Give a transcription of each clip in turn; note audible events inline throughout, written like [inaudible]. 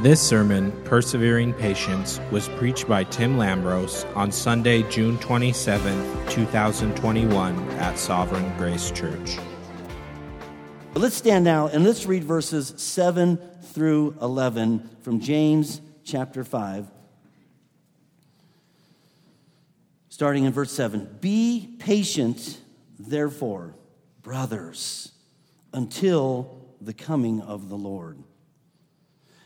This sermon, Persevering Patience, was preached by Tim Lambros on Sunday, June 27, 2021, at Sovereign Grace Church. Let's stand now and let's read verses 7 through 11 from James chapter 5. Starting in verse 7 Be patient, therefore, brothers, until the coming of the Lord.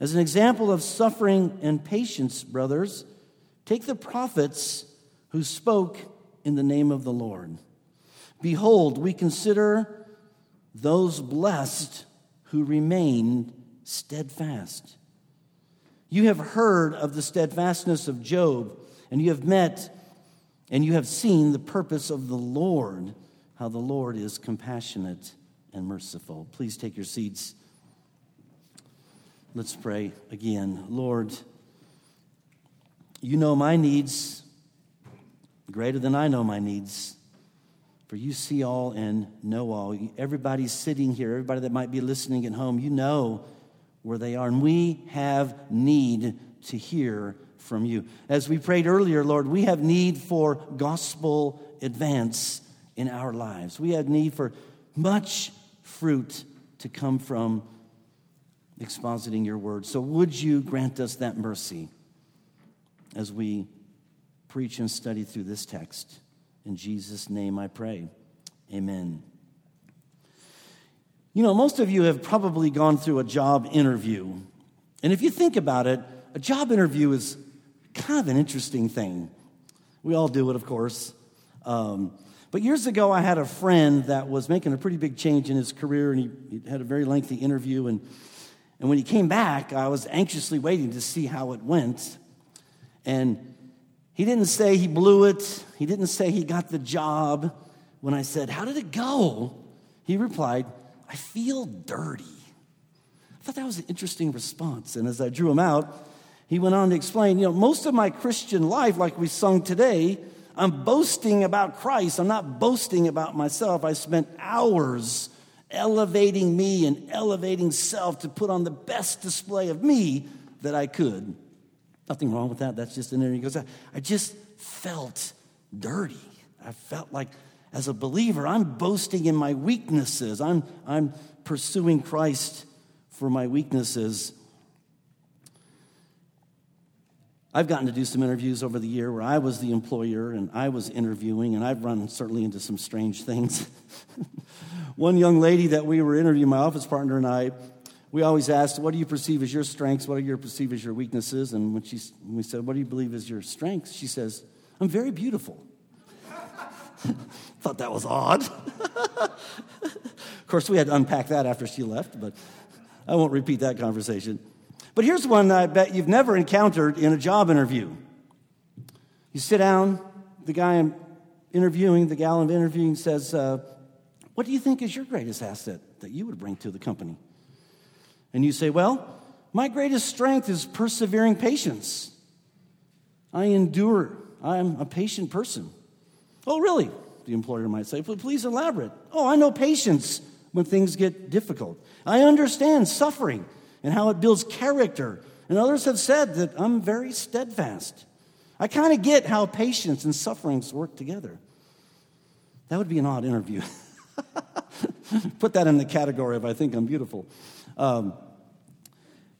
As an example of suffering and patience, brothers, take the prophets who spoke in the name of the Lord. Behold, we consider those blessed who remained steadfast. You have heard of the steadfastness of Job, and you have met and you have seen the purpose of the Lord, how the Lord is compassionate and merciful. Please take your seats. Let's pray again. Lord, you know my needs greater than I know my needs. For you see all and know all. Everybody sitting here, everybody that might be listening at home, you know where they are. And we have need to hear from you. As we prayed earlier, Lord, we have need for gospel advance in our lives. We have need for much fruit to come from expositing your word. So, would you grant us that mercy as we preach and study through this text? In Jesus' name I pray. Amen. You know, most of you have probably gone through a job interview. And if you think about it, a job interview is kind of an interesting thing. We all do it, of course. Um, but years ago, I had a friend that was making a pretty big change in his career, and he, he had a very lengthy interview. And and when he came back, I was anxiously waiting to see how it went. And he didn't say he blew it, he didn't say he got the job. When I said, How did it go? He replied, I feel dirty. I thought that was an interesting response. And as I drew him out, he went on to explain, you know, most of my Christian life, like we sung today, I'm boasting about Christ. I'm not boasting about myself. I spent hours elevating me and elevating self to put on the best display of me that I could. Nothing wrong with that. That's just an area. He goes, I just felt dirty. I felt like, as a believer, I'm boasting in my weaknesses. I'm, I'm pursuing Christ for my weaknesses. I've gotten to do some interviews over the year where I was the employer and I was interviewing, and I've run certainly into some strange things. [laughs] One young lady that we were interviewing, my office partner and I, we always asked, What do you perceive as your strengths? What do you perceive as your weaknesses? And when, she, when we said, What do you believe is your strengths? She says, I'm very beautiful. [laughs] Thought that was odd. [laughs] of course, we had to unpack that after she left, but I won't repeat that conversation. But here's one I bet you've never encountered in a job interview. You sit down, the guy I'm interviewing, the gal I'm interviewing says, uh, What do you think is your greatest asset that you would bring to the company? And you say, Well, my greatest strength is persevering patience. I endure. I'm a patient person. Oh, really? The employer might say, Please elaborate. Oh, I know patience when things get difficult. I understand suffering and how it builds character. And others have said that I'm very steadfast. I kind of get how patience and sufferings work together. That would be an odd interview. [laughs] [laughs] Put that in the category of I think I'm beautiful. Um,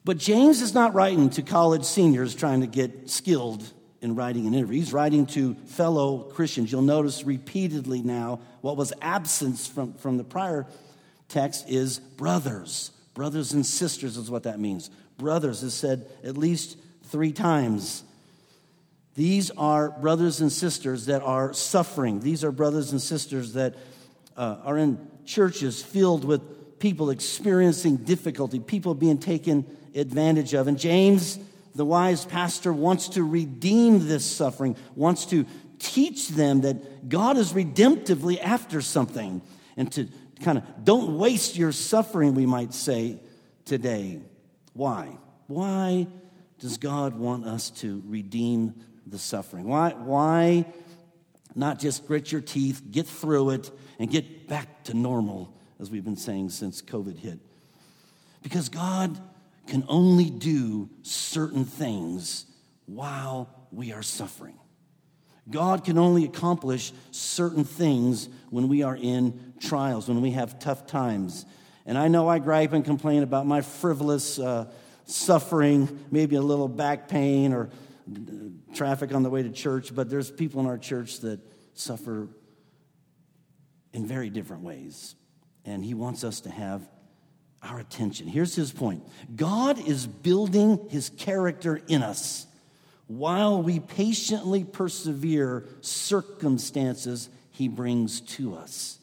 but James is not writing to college seniors trying to get skilled in writing an interview. He's writing to fellow Christians. You'll notice repeatedly now what was absent from, from the prior text is brothers. Brothers and sisters is what that means. Brothers is said at least three times. These are brothers and sisters that are suffering. These are brothers and sisters that uh, are in churches filled with people experiencing difficulty, people being taken advantage of. And James, the wise pastor, wants to redeem this suffering, wants to teach them that God is redemptively after something, and to kind of don't waste your suffering, we might say today. Why? Why does God want us to redeem the suffering? Why, why not just grit your teeth, get through it, and get back to normal, as we've been saying since COVID hit? Because God can only do certain things while we are suffering. God can only accomplish certain things when we are in trials, when we have tough times. And I know I gripe and complain about my frivolous uh, suffering, maybe a little back pain or traffic on the way to church, but there's people in our church that suffer in very different ways. And He wants us to have our attention. Here's His point God is building His character in us while we patiently persevere circumstances he brings to us.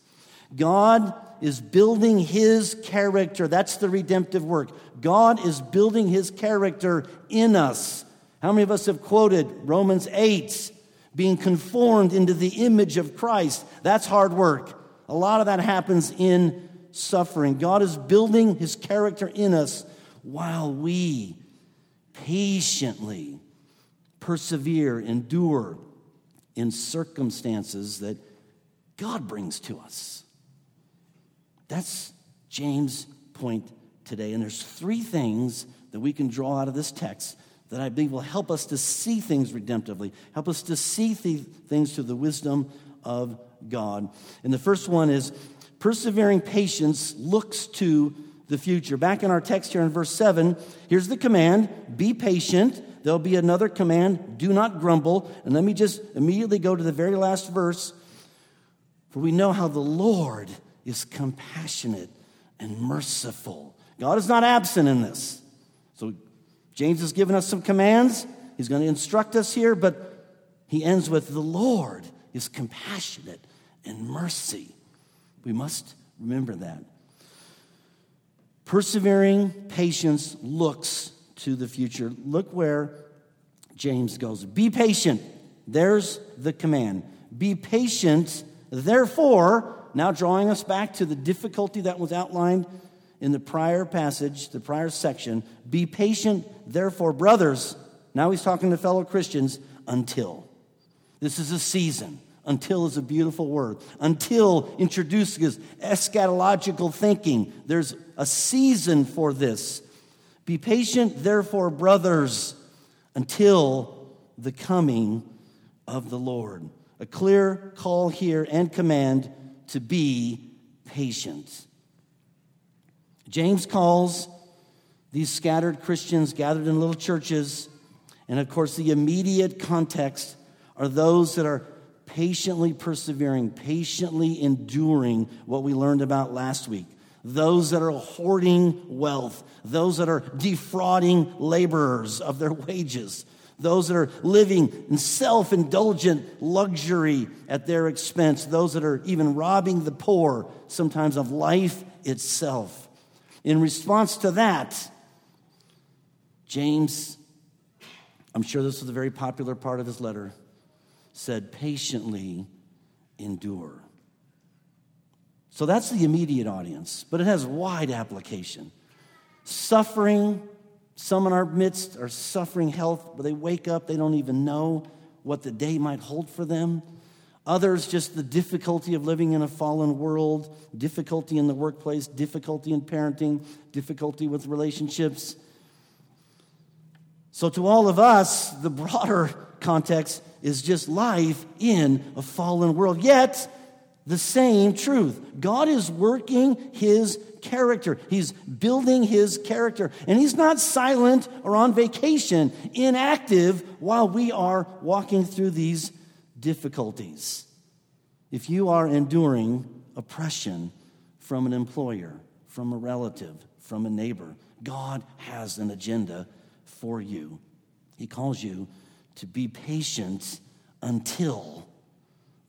God is building his character. That's the redemptive work. God is building his character in us. How many of us have quoted Romans 8, being conformed into the image of Christ? That's hard work. A lot of that happens in suffering. God is building his character in us while we patiently persevere, endure in circumstances that God brings to us. That's James' point today. And there's three things that we can draw out of this text that I believe will help us to see things redemptively, help us to see th- things through the wisdom of God. And the first one is persevering patience looks to the future. Back in our text here in verse 7, here's the command be patient there'll be another command do not grumble. And let me just immediately go to the very last verse. For we know how the Lord is compassionate and merciful. God is not absent in this. James has given us some commands. He's going to instruct us here, but he ends with the Lord is compassionate and mercy. We must remember that. Persevering patience looks to the future. Look where James goes. Be patient. There's the command. Be patient, therefore, now drawing us back to the difficulty that was outlined in the prior passage, the prior section. Be patient, therefore, brothers. Now he's talking to fellow Christians until. This is a season. Until is a beautiful word. Until introduces eschatological thinking. There's a season for this. Be patient, therefore, brothers, until the coming of the Lord. A clear call here and command to be patient. James calls these scattered Christians gathered in little churches, and of course, the immediate context are those that are patiently persevering, patiently enduring what we learned about last week those that are hoarding wealth, those that are defrauding laborers of their wages, those that are living in self indulgent luxury at their expense, those that are even robbing the poor, sometimes of life itself. In response to that, James, I'm sure this was a very popular part of his letter, said, patiently endure. So that's the immediate audience, but it has wide application. Suffering, some in our midst are suffering health, but they wake up, they don't even know what the day might hold for them. Others, just the difficulty of living in a fallen world, difficulty in the workplace, difficulty in parenting, difficulty with relationships. So, to all of us, the broader [laughs] context is just life in a fallen world. Yet, the same truth. God is working his character. He's building his character. And he's not silent or on vacation, inactive while we are walking through these difficulties. If you are enduring oppression from an employer, from a relative, from a neighbor, God has an agenda for you. He calls you to be patient until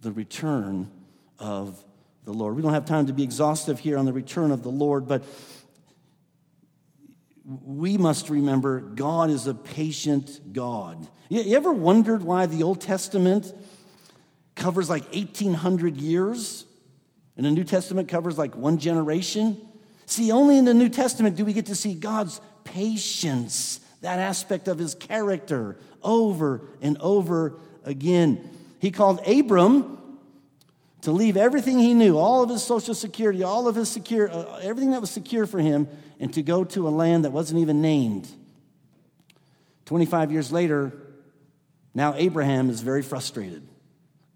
the return of the Lord. We don't have time to be exhaustive here on the return of the Lord, but we must remember God is a patient God. You ever wondered why the Old Testament covers like 1,800 years and the New Testament covers like one generation? See, only in the New Testament do we get to see God's patience, that aspect of his character, over and over again. He called Abram to leave everything he knew, all of his social security, all of his secure, uh, everything that was secure for him, and to go to a land that wasn't even named. 25 years later, now Abraham is very frustrated.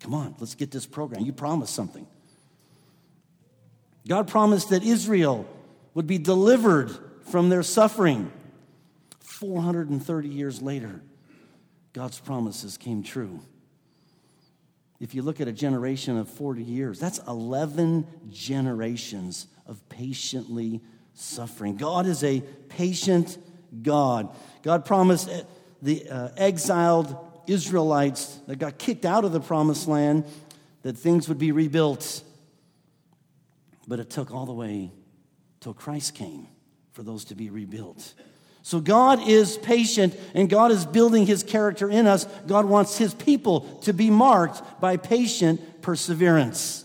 Come on, let's get this program. You promised something. God promised that Israel would be delivered from their suffering. 430 years later, God's promises came true. If you look at a generation of 40 years, that's 11 generations of patiently suffering. God is a patient God. God promised the uh, exiled Israelites that got kicked out of the promised land that things would be rebuilt. But it took all the way till Christ came for those to be rebuilt. So God is patient and God is building his character in us. God wants his people to be marked by patient perseverance.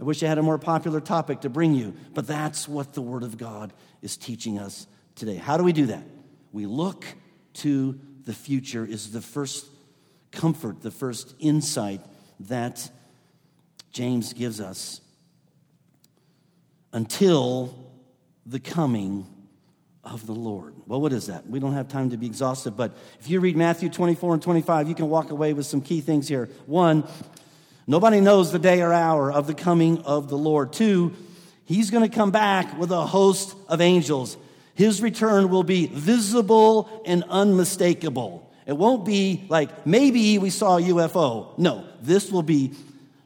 I wish I had a more popular topic to bring you, but that's what the Word of God is teaching us today. How do we do that? We look to the future, is the first comfort, the first insight that James gives us until the coming of the Lord. Well, what is that? We don't have time to be exhaustive, but if you read Matthew 24 and 25, you can walk away with some key things here. One, Nobody knows the day or hour of the coming of the Lord. Two, he's going to come back with a host of angels. His return will be visible and unmistakable. It won't be like maybe we saw a UFO. No, this will be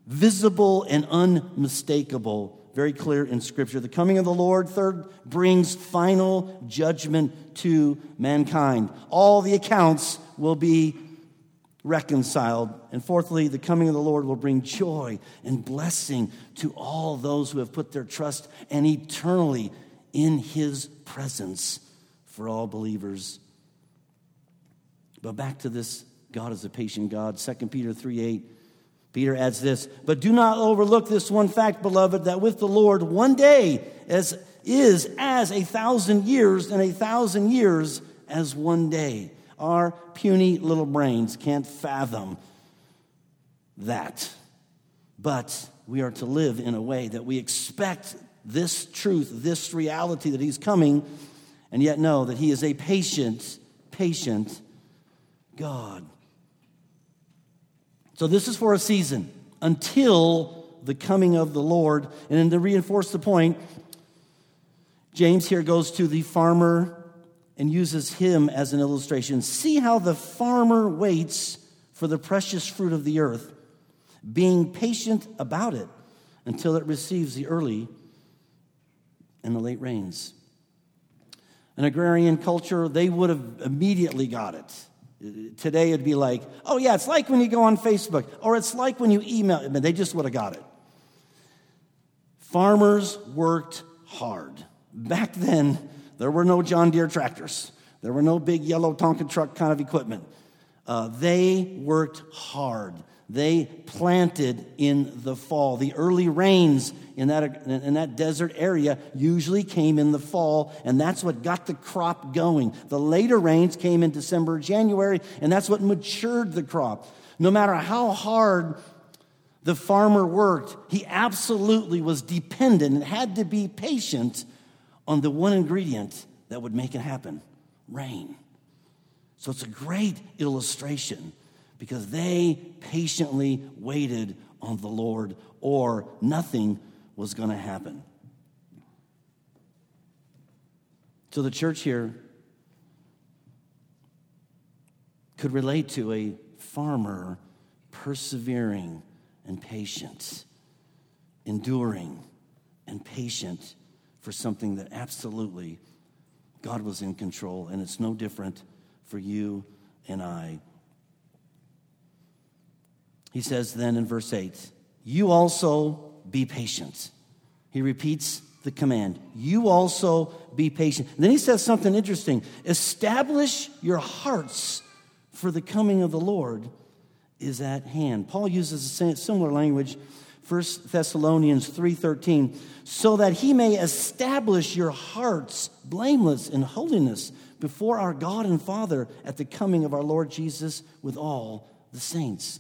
visible and unmistakable. Very clear in Scripture. The coming of the Lord, third, brings final judgment to mankind. All the accounts will be reconciled. And fourthly, the coming of the Lord will bring joy and blessing to all those who have put their trust and eternally in his presence for all believers. But back to this God is a patient God. 2 Peter 3 8. Peter adds this, but do not overlook this one fact, beloved, that with the Lord one day as is as a thousand years, and a thousand years as one day. Our puny little brains can't fathom that. But we are to live in a way that we expect this truth, this reality that He's coming, and yet know that He is a patient, patient God. So this is for a season until the coming of the Lord. And then to reinforce the point, James here goes to the farmer and uses him as an illustration. See how the farmer waits for the precious fruit of the earth, being patient about it until it receives the early and the late rains. An agrarian culture, they would have immediately got it. Today it'd be like, oh yeah, it's like when you go on Facebook, or it's like when you email, but they just would have got it. Farmers worked hard. Back then, there were no John Deere tractors, there were no big yellow Tonka truck kind of equipment. Uh, they worked hard. They planted in the fall. The early rains in that, in that desert area usually came in the fall, and that's what got the crop going. The later rains came in December, January, and that's what matured the crop. No matter how hard the farmer worked, he absolutely was dependent and had to be patient on the one ingredient that would make it happen rain. So it's a great illustration because they patiently waited on the Lord, or nothing was going to happen. So the church here could relate to a farmer persevering and patient, enduring and patient for something that absolutely God was in control, and it's no different for you and I. He says then in verse 8, You also be patient. He repeats the command. You also be patient. And then he says something interesting establish your hearts for the coming of the Lord is at hand. Paul uses a similar language 1 Thessalonians 3:13 so that he may establish your hearts blameless in holiness before our God and Father at the coming of our Lord Jesus with all the saints.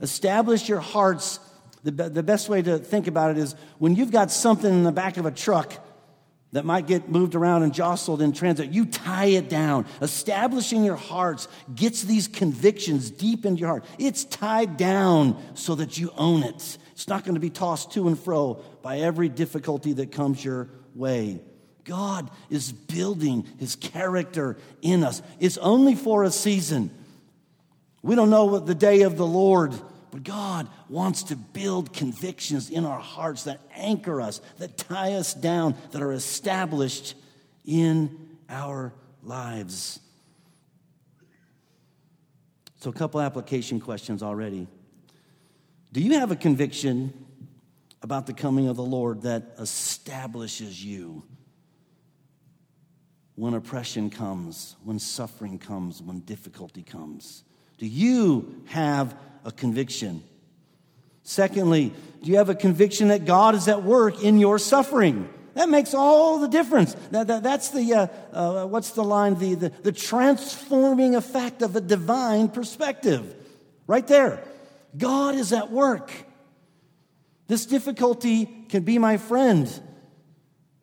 Establish your hearts the, the best way to think about it is when you've got something in the back of a truck that might get moved around and jostled in transit, you tie it down. Establishing your hearts gets these convictions deep into your heart. It's tied down so that you own it. It's not going to be tossed to and fro by every difficulty that comes your way. God is building his character in us. It's only for a season. We don't know what the day of the Lord but God wants to build convictions in our hearts that anchor us, that tie us down, that are established in our lives. So, a couple application questions already. Do you have a conviction about the coming of the Lord that establishes you when oppression comes, when suffering comes, when difficulty comes? Do you have a conviction? Secondly, do you have a conviction that God is at work in your suffering? That makes all the difference. That, that, that's the, uh, uh, what's the line? The, the, the transforming effect of a divine perspective. Right there. God is at work. This difficulty can be my friend.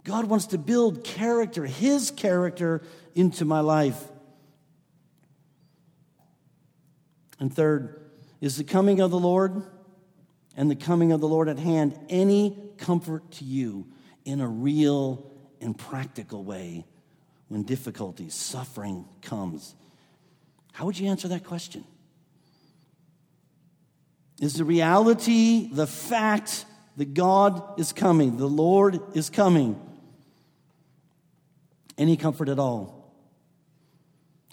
God wants to build character, His character, into my life. And third, is the coming of the Lord and the coming of the Lord at hand any comfort to you in a real and practical way when difficulty, suffering comes? How would you answer that question? Is the reality, the fact that God is coming, the Lord is coming, any comfort at all?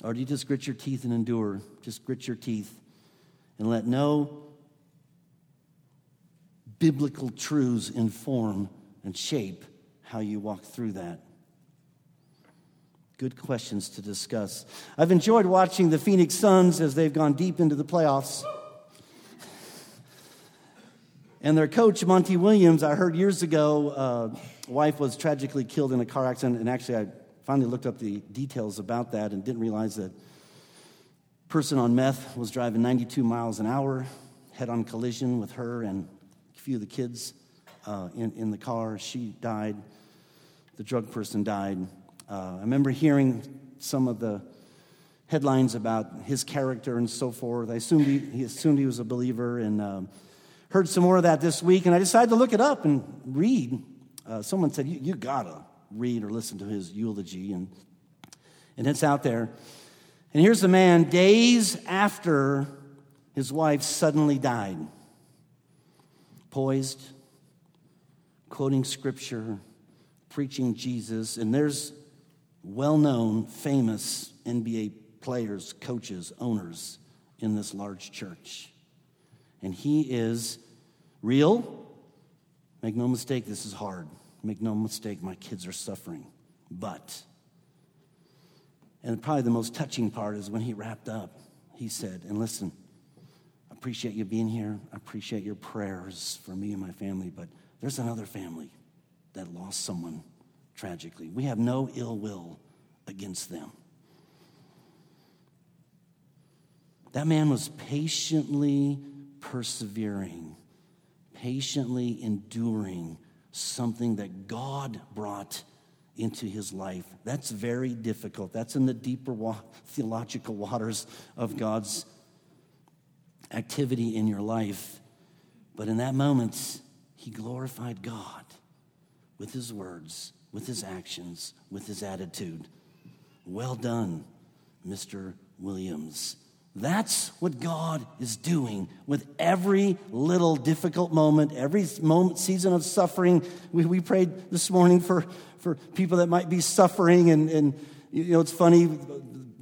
Or do you just grit your teeth and endure? Just grit your teeth and let no biblical truths inform and shape how you walk through that. Good questions to discuss. I've enjoyed watching the Phoenix Suns as they've gone deep into the playoffs. And their coach, Monty Williams, I heard years ago, uh, wife was tragically killed in a car accident. And actually, I finally looked up the details about that and didn't realize that person on meth was driving 92 miles an hour, head on collision with her and a few of the kids uh, in, in the car. She died. The drug person died. Uh, I remember hearing some of the headlines about his character and so forth. I assumed he, he assumed he was a believer and um, heard some more of that this week. And I decided to look it up and read. Uh, someone said, you, you gotta read or listen to his eulogy. And, and it's out there. And here's the man days after his wife suddenly died, poised, quoting scripture, preaching Jesus. And there's well known, famous NBA players, coaches, owners in this large church. And he is real. Make no mistake, this is hard. Make no mistake, my kids are suffering. But and probably the most touching part is when he wrapped up, he said, And listen, I appreciate you being here. I appreciate your prayers for me and my family, but there's another family that lost someone tragically. We have no ill will against them. That man was patiently persevering, patiently enduring something that God brought into his life. That's very difficult. That's in the deeper wa- theological waters of God's activity in your life. But in that moment, he glorified God with his words, with his actions, with his attitude. Well done, Mr. Williams. That's what God is doing with every little difficult moment, every moment, season of suffering. We, we prayed this morning for, for people that might be suffering. And, and, you know, it's funny,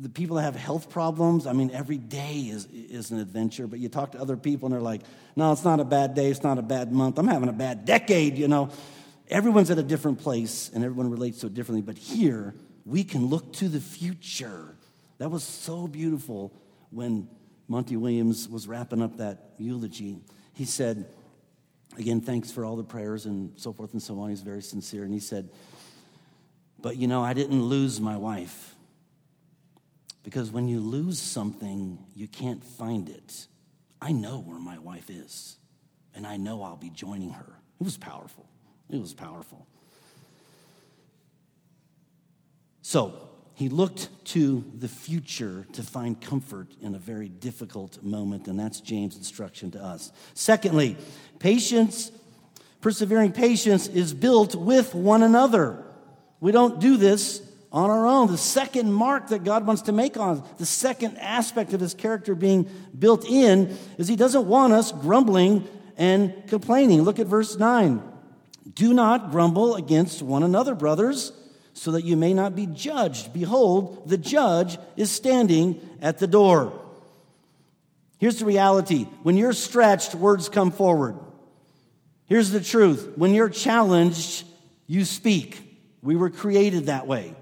the people that have health problems, I mean, every day is, is an adventure, but you talk to other people and they're like, no, it's not a bad day, it's not a bad month, I'm having a bad decade, you know. Everyone's at a different place and everyone relates to it differently, but here we can look to the future. That was so beautiful when Monty Williams was wrapping up that eulogy. He said, again, thanks for all the prayers and so forth and so on. He's very sincere. And he said, but you know, I didn't lose my wife. Because when you lose something, you can't find it. I know where my wife is, and I know I'll be joining her. It was powerful. It was powerful. So he looked to the future to find comfort in a very difficult moment, and that's James' instruction to us. Secondly, patience, persevering patience, is built with one another. We don't do this on our own. The second mark that God wants to make on the second aspect of his character being built in is he doesn't want us grumbling and complaining. Look at verse 9. Do not grumble against one another, brothers, so that you may not be judged. Behold, the judge is standing at the door. Here's the reality when you're stretched, words come forward. Here's the truth when you're challenged, you speak. We were created that way.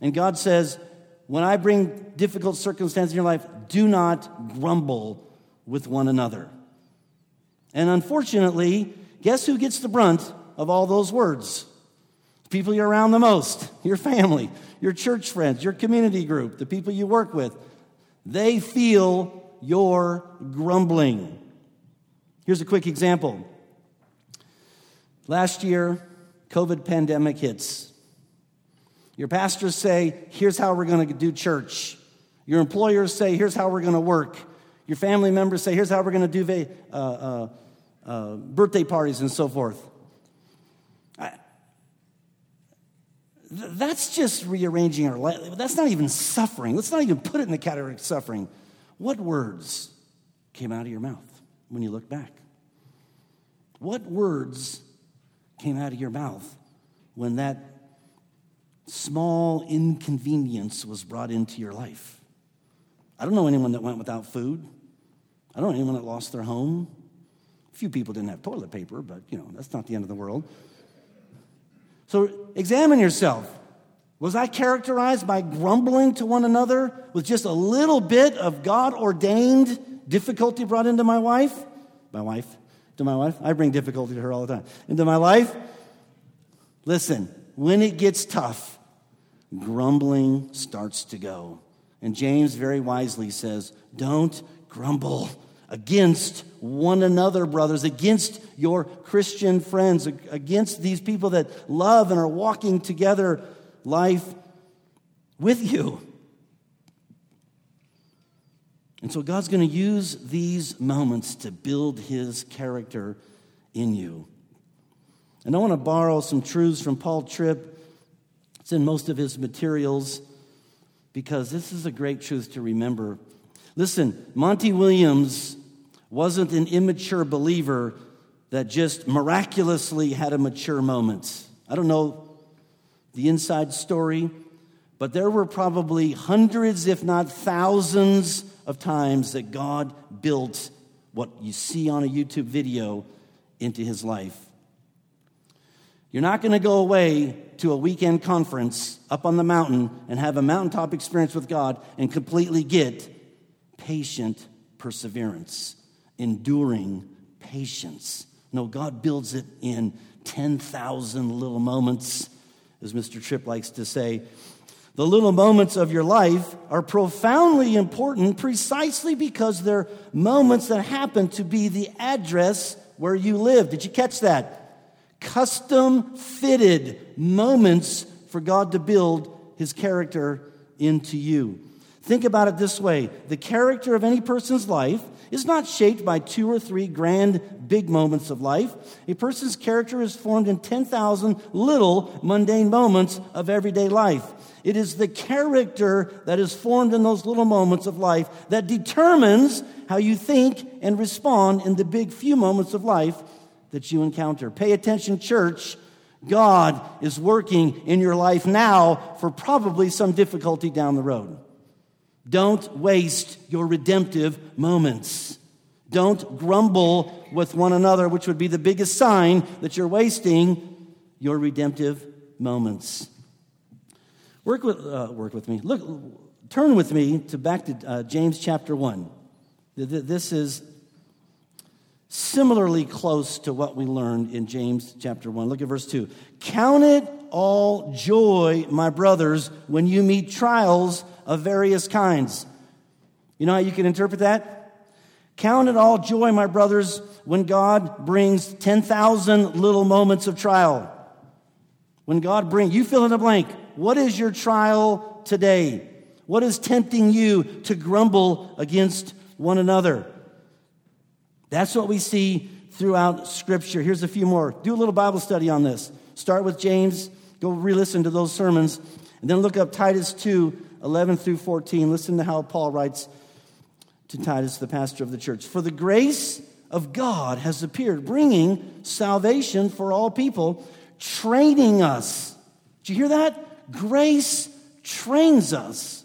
And God says, when I bring difficult circumstances in your life, do not grumble with one another. And unfortunately, guess who gets the brunt of all those words? People you're around the most, your family, your church friends, your community group, the people you work with. They feel your grumbling. Here's a quick example. Last year, COVID pandemic hits. Your pastors say, here's how we're going to do church. Your employers say, here's how we're going to work. Your family members say, here's how we're going to do uh, uh, uh, birthday parties and so forth. I, th- that's just rearranging our life. That's not even suffering. Let's not even put it in the category of suffering. What words came out of your mouth when you look back? What words came out of your mouth when that small inconvenience was brought into your life. I don't know anyone that went without food. I don't know anyone that lost their home. A few people didn't have toilet paper, but you know, that's not the end of the world. So examine yourself. Was I characterized by grumbling to one another with just a little bit of God ordained difficulty brought into my wife? My wife? To my wife? I bring difficulty to her all the time. Into my life? Listen, when it gets tough, grumbling starts to go. And James very wisely says, Don't grumble against one another, brothers, against your Christian friends, against these people that love and are walking together life with you. And so God's going to use these moments to build his character in you. And I want to borrow some truths from Paul Tripp it's in most of his materials because this is a great truth to remember. Listen, Monty Williams wasn't an immature believer that just miraculously had a mature moment. I don't know the inside story, but there were probably hundreds, if not thousands, of times that God built what you see on a YouTube video into his life. You're not going to go away to a weekend conference up on the mountain and have a mountaintop experience with God and completely get patient perseverance, enduring patience. No, God builds it in 10,000 little moments, as Mr. Tripp likes to say. The little moments of your life are profoundly important precisely because they're moments that happen to be the address where you live. Did you catch that? custom fitted moments for God to build his character into you. Think about it this way the character of any person's life is not shaped by two or three grand big moments of life. A person's character is formed in 10,000 little mundane moments of everyday life. It is the character that is formed in those little moments of life that determines how you think and respond in the big few moments of life that you encounter. Pay attention, church. God is working in your life now for probably some difficulty down the road. Don't waste your redemptive moments. Don't grumble with one another, which would be the biggest sign that you're wasting your redemptive moments. Work with, uh, work with me. Look, turn with me to back to uh, James chapter 1. This is similarly close to what we learned in James chapter 1. Look at verse 2. Count it all joy, my brothers, when you meet trials of various kinds. You know how you can interpret that? Count it all joy, my brothers, when God brings 10,000 little moments of trial. When God brings, you fill in the blank. What is your trial today? What is tempting you to grumble against one another? That's what we see throughout Scripture. Here's a few more. Do a little Bible study on this. Start with James, go re listen to those sermons, and then look up Titus 2 11 through 14. Listen to how Paul writes to Titus, the pastor of the church. For the grace of God has appeared, bringing salvation for all people, training us. Did you hear that? Grace trains us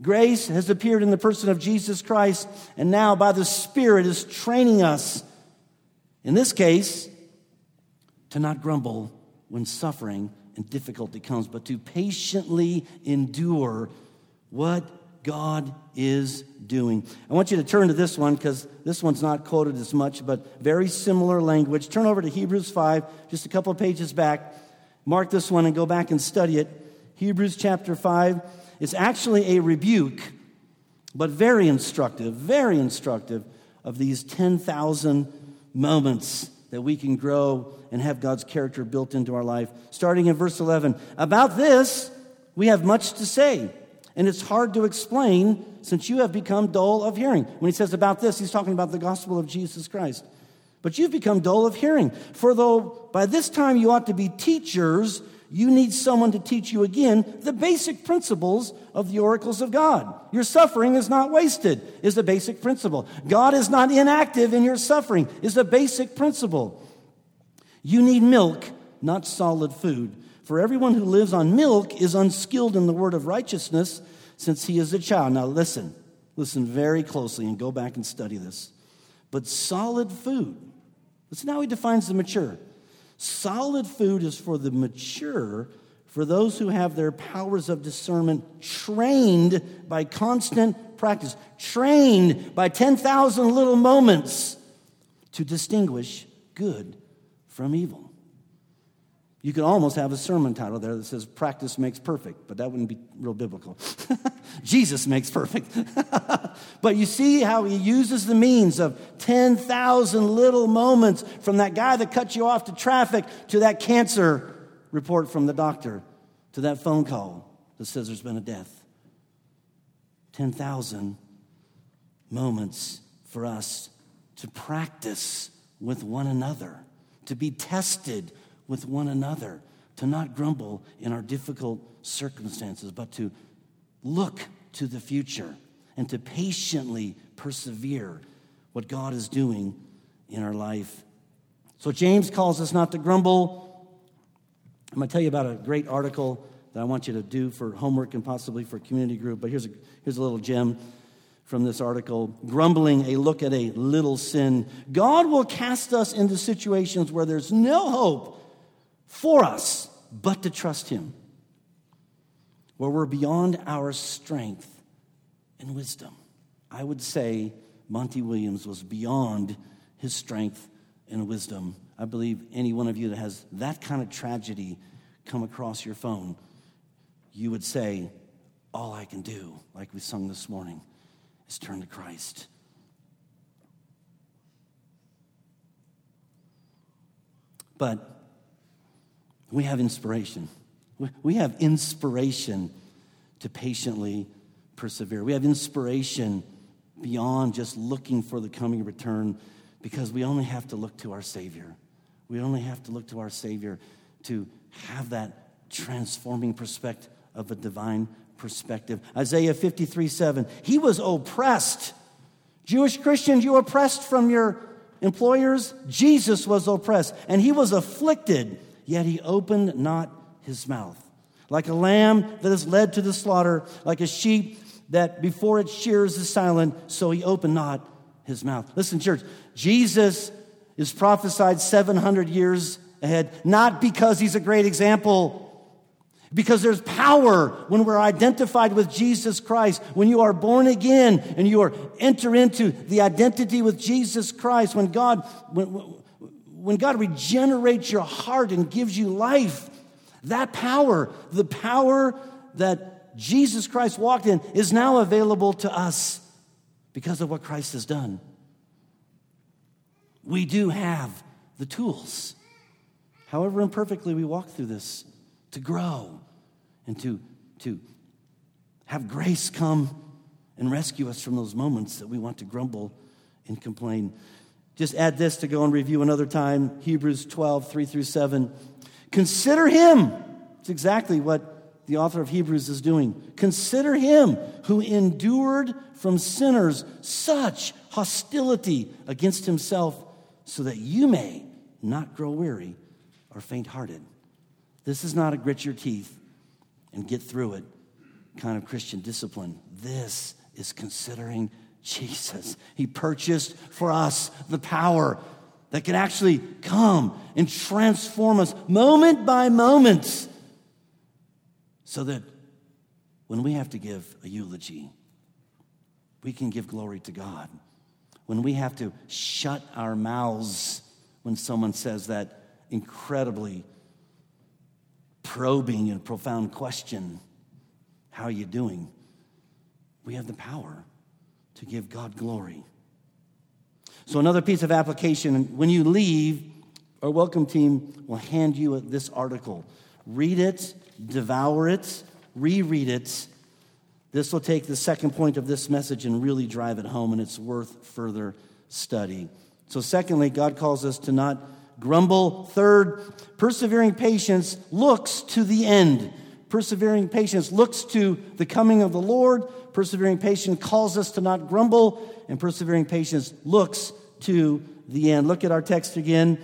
Grace has appeared in the person of Jesus Christ, and now by the Spirit is training us, in this case, to not grumble when suffering and difficulty comes, but to patiently endure what God is doing. I want you to turn to this one because this one's not quoted as much, but very similar language. Turn over to Hebrews 5, just a couple of pages back. Mark this one and go back and study it. Hebrews chapter 5 is actually a rebuke, but very instructive, very instructive of these 10,000 moments that we can grow and have God's character built into our life. Starting in verse 11. About this, we have much to say, and it's hard to explain since you have become dull of hearing. When he says about this, he's talking about the gospel of Jesus Christ. But you've become dull of hearing. For though by this time you ought to be teachers, you need someone to teach you again the basic principles of the oracles of God. Your suffering is not wasted, is a basic principle. God is not inactive in your suffering, is a basic principle. You need milk, not solid food. For everyone who lives on milk is unskilled in the word of righteousness since he is a child. Now, listen, listen very closely and go back and study this. But solid food, listen how he defines the mature. Solid food is for the mature, for those who have their powers of discernment trained by constant practice, trained by 10,000 little moments to distinguish good from evil. You could almost have a sermon title there that says Practice Makes Perfect, but that wouldn't be real biblical. [laughs] Jesus makes perfect. [laughs] but you see how he uses the means of 10,000 little moments from that guy that cut you off to traffic to that cancer report from the doctor to that phone call that says there's been a death. 10,000 moments for us to practice with one another, to be tested with one another, to not grumble in our difficult circumstances, but to look to the future and to patiently persevere what God is doing in our life. So, James calls us not to grumble. I'm going to tell you about a great article that I want you to do for homework and possibly for community group, but here's a, here's a little gem from this article Grumbling, a look at a little sin. God will cast us into situations where there's no hope for us, but to trust Him, where we're beyond our strength and wisdom. I would say Monty Williams was beyond his strength and wisdom. I believe any one of you that has that kind of tragedy come across your phone, you would say, All I can do, like we sung this morning, is turn to Christ. But we have inspiration. We have inspiration to patiently persevere. We have inspiration beyond just looking for the coming return because we only have to look to our Savior. We only have to look to our Savior to have that transforming perspective of a divine perspective. Isaiah 53 7. He was oppressed. Jewish Christians, you oppressed from your employers. Jesus was oppressed, and he was afflicted, yet he opened not his mouth. Like a lamb that is led to the slaughter, like a sheep that before it shears is silent, so he opened not his mouth. Listen, church, Jesus is prophesied 700 years ahead, not because he's a great example, because there's power when we're identified with Jesus Christ. When you are born again and you are enter into the identity with Jesus Christ, when God, when, when God regenerates your heart and gives you life, that power, the power that Jesus Christ walked in, is now available to us because of what Christ has done. We do have the tools. However imperfectly we walk through this, to grow and to, to have grace come and rescue us from those moments that we want to grumble and complain. Just add this to go and review another time Hebrews 12, 3 through 7. Consider him. It's exactly what the author of Hebrews is doing. Consider him who endured from sinners such hostility against himself, so that you may not grow weary or faint hearted. This is not a grit your teeth and get through it kind of Christian discipline. This is considering Jesus. He purchased for us the power that can actually come and transform us moment by moment so that when we have to give a eulogy, we can give glory to God. When we have to shut our mouths when someone says that incredibly probing and profound question How are you doing? We have the power to give God glory. So, another piece of application when you leave, our welcome team will hand you this article. Read it, devour it, reread it. This will take the second point of this message and really drive it home, and it's worth further study. So, secondly, God calls us to not grumble. Third, persevering patience looks to the end. Persevering patience looks to the coming of the Lord. Persevering patience calls us to not grumble, and persevering patience looks to the end. Look at our text again.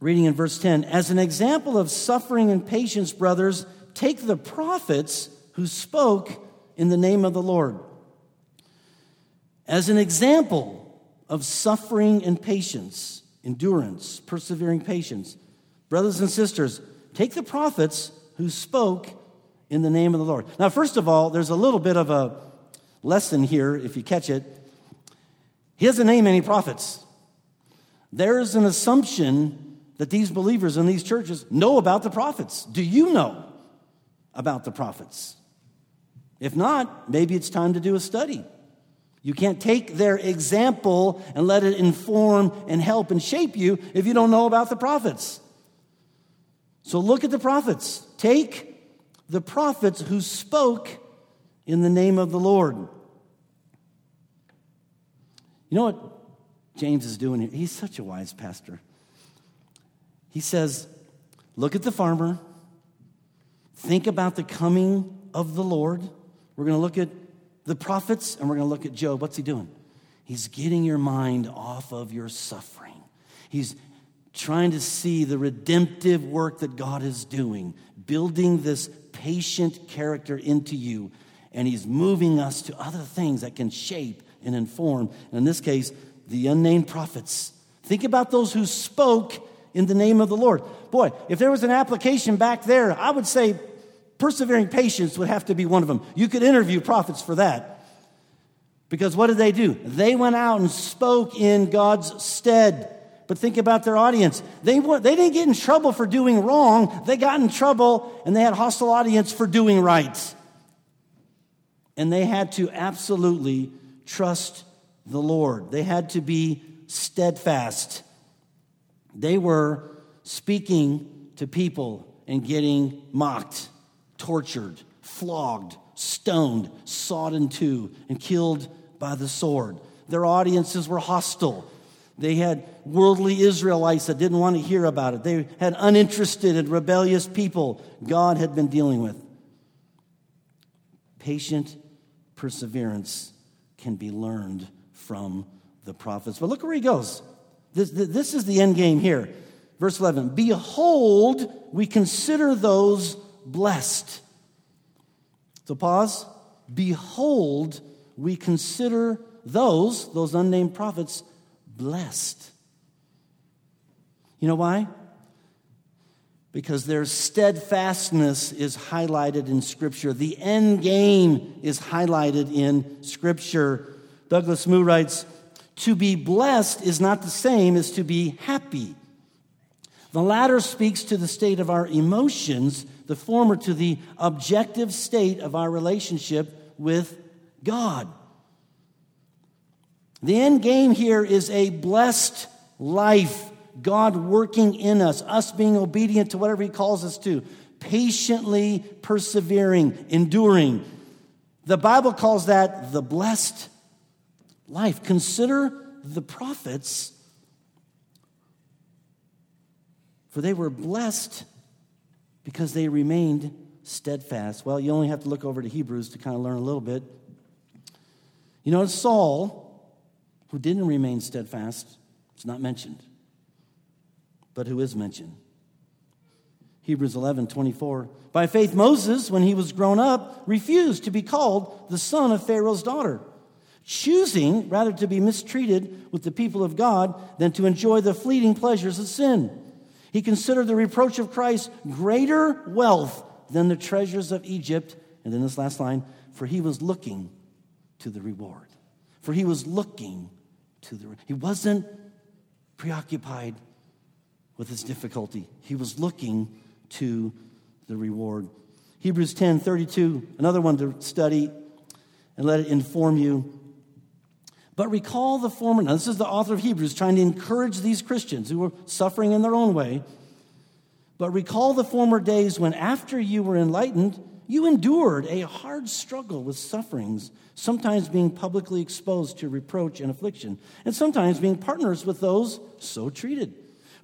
Reading in verse 10 As an example of suffering and patience, brothers, take the prophets who spoke in the name of the Lord as an example of suffering and patience, endurance, persevering patience. Brothers and sisters, take the prophets who spoke in the name of the Lord. Now, first of all, there's a little bit of a lesson here, if you catch it. He doesn't name any prophets. There's an assumption that these believers in these churches know about the prophets. Do you know about the prophets? If not, maybe it's time to do a study. You can't take their example and let it inform and help and shape you if you don't know about the prophets. So look at the prophets. Take the prophets who spoke in the name of the Lord. You know what James is doing here? He's such a wise pastor. He says, Look at the farmer, think about the coming of the Lord. We're going to look at the prophets, and we're going to look at Job. What's he doing? He's getting your mind off of your suffering. He's trying to see the redemptive work that God is doing, building this patient character into you, and he's moving us to other things that can shape and inform. And in this case, the unnamed prophets. Think about those who spoke in the name of the Lord. Boy, if there was an application back there, I would say Persevering patience would have to be one of them. You could interview prophets for that. Because what did they do? They went out and spoke in God's stead. But think about their audience. They, they didn't get in trouble for doing wrong, they got in trouble and they had hostile audience for doing right. And they had to absolutely trust the Lord, they had to be steadfast. They were speaking to people and getting mocked tortured, flogged, stoned, sawed in two, and killed by the sword. Their audiences were hostile. They had worldly Israelites that didn't want to hear about it. They had uninterested and rebellious people God had been dealing with. Patient perseverance can be learned from the prophets. But look where he goes. This, this is the end game here. Verse 11 Behold, we consider those blessed. So pause. Behold, we consider those, those unnamed prophets, blessed. You know why? Because their steadfastness is highlighted in Scripture. The end game is highlighted in Scripture. Douglas Moo writes To be blessed is not the same as to be happy. The latter speaks to the state of our emotions, the former to the objective state of our relationship with God. The end game here is a blessed life, God working in us, us being obedient to whatever He calls us to, patiently persevering, enduring. The Bible calls that the blessed life. Consider the prophets, for they were blessed because they remained steadfast. Well, you only have to look over to Hebrews to kind of learn a little bit. You know, Saul who didn't remain steadfast, it's not mentioned. But who is mentioned? Hebrews 11, 24. By faith, Moses, when he was grown up, refused to be called the son of Pharaoh's daughter, choosing rather to be mistreated with the people of God than to enjoy the fleeting pleasures of sin. He considered the reproach of Christ greater wealth than the treasures of Egypt. And then this last line, for he was looking to the reward. For he was looking to the he wasn't preoccupied with his difficulty. He was looking to the reward. Hebrews 10 32, another one to study and let it inform you. But recall the former, now this is the author of Hebrews trying to encourage these Christians who were suffering in their own way. But recall the former days when, after you were enlightened, you endured a hard struggle with sufferings, sometimes being publicly exposed to reproach and affliction, and sometimes being partners with those so treated.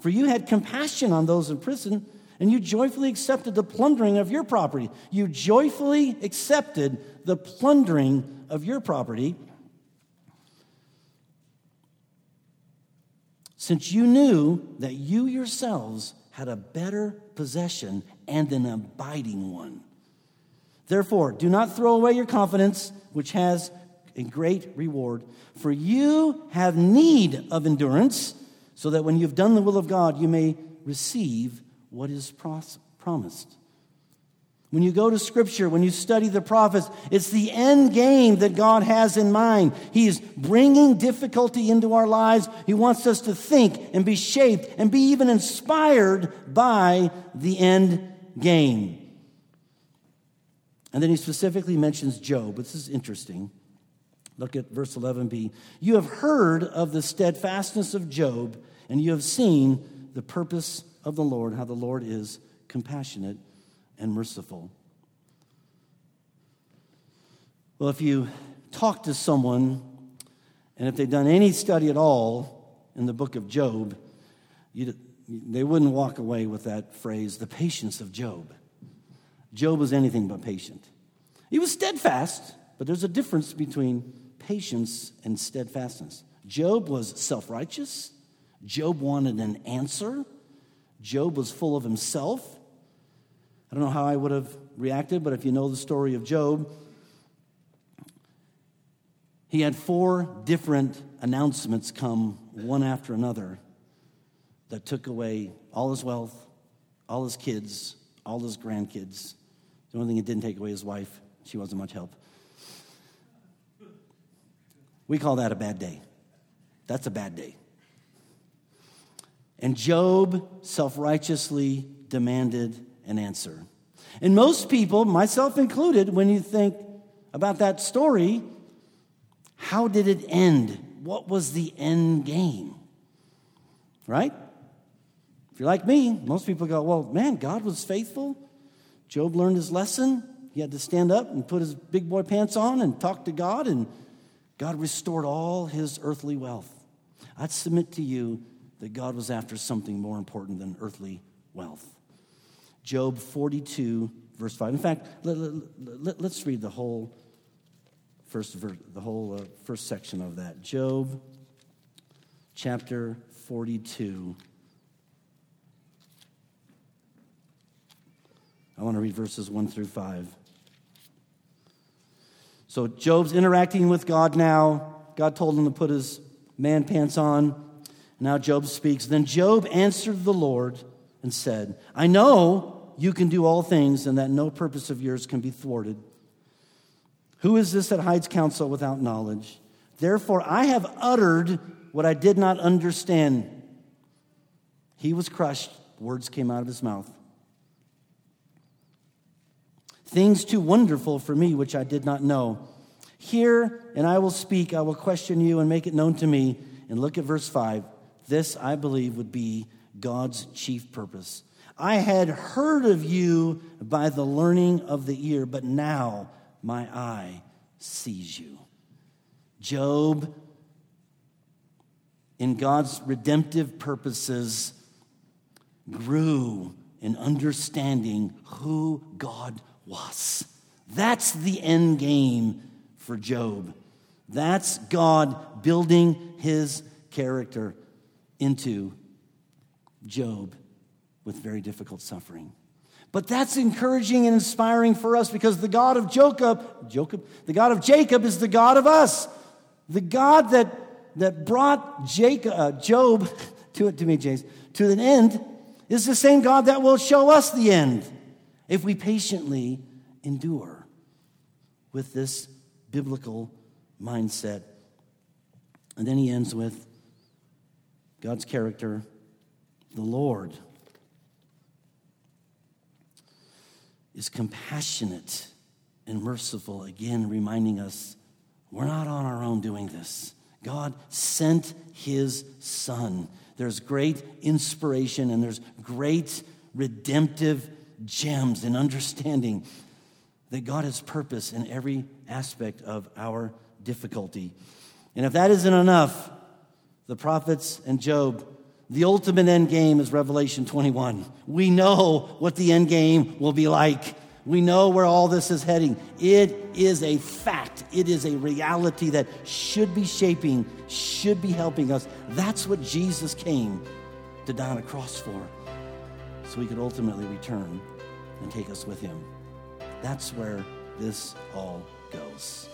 For you had compassion on those in prison, and you joyfully accepted the plundering of your property. You joyfully accepted the plundering of your property. Since you knew that you yourselves had a better possession and an abiding one. Therefore, do not throw away your confidence, which has a great reward, for you have need of endurance, so that when you've done the will of God, you may receive what is promised. When you go to Scripture, when you study the prophets, it's the end game that God has in mind. He's bringing difficulty into our lives. He wants us to think and be shaped and be even inspired by the end game. And then he specifically mentions Job. This is interesting. Look at verse 11b. You have heard of the steadfastness of Job, and you have seen the purpose of the Lord, how the Lord is compassionate and merciful. Well, if you talk to someone, and if they've done any study at all in the book of Job, they wouldn't walk away with that phrase, the patience of Job. Job was anything but patient. He was steadfast, but there's a difference between patience and steadfastness. Job was self righteous. Job wanted an answer. Job was full of himself. I don't know how I would have reacted, but if you know the story of Job, he had four different announcements come one after another that took away all his wealth, all his kids, all his grandkids. The only thing it didn't take away his wife. She wasn't much help. We call that a bad day. That's a bad day. And Job self righteously demanded an answer. And most people, myself included, when you think about that story, how did it end? What was the end game? Right? If you're like me, most people go, well, man, God was faithful. Job learned his lesson. he had to stand up and put his big boy pants on and talk to God, and God restored all his earthly wealth. I'd submit to you that God was after something more important than earthly wealth. Job 42, verse 5. In fact, let, us let, let, read the whole first verse, the whole uh, first section of that. Job chapter 42. I want to read verses 1 through 5. So Job's interacting with God now. God told him to put his man pants on. Now Job speaks. Then Job answered the Lord and said, I know you can do all things and that no purpose of yours can be thwarted. Who is this that hides counsel without knowledge? Therefore, I have uttered what I did not understand. He was crushed, words came out of his mouth. Things too wonderful for me, which I did not know. Hear, and I will speak. I will question you and make it known to me. And look at verse 5. This, I believe, would be God's chief purpose. I had heard of you by the learning of the ear, but now my eye sees you. Job, in God's redemptive purposes, grew in understanding who God was. That's the end game for Job. That's God building his character into Job with very difficult suffering. But that's encouraging and inspiring for us because the God of Jacob, Jacob, the God of Jacob is the God of us. The God that, that brought Jacob, uh, Job [laughs] to it to me, James, to an end is the same God that will show us the end if we patiently endure with this biblical mindset. And then he ends with God's character, the Lord is compassionate and merciful, again, reminding us we're not on our own doing this. God sent his son. There's great inspiration and there's great redemptive gems in understanding that God has purpose in every aspect of our difficulty. And if that isn't enough, the prophets and Job the ultimate end game is Revelation 21. We know what the end game will be like. We know where all this is heading. It is a fact. It is a reality that should be shaping, should be helping us. That's what Jesus came to die on a cross for, so he could ultimately return and take us with him. That's where this all goes.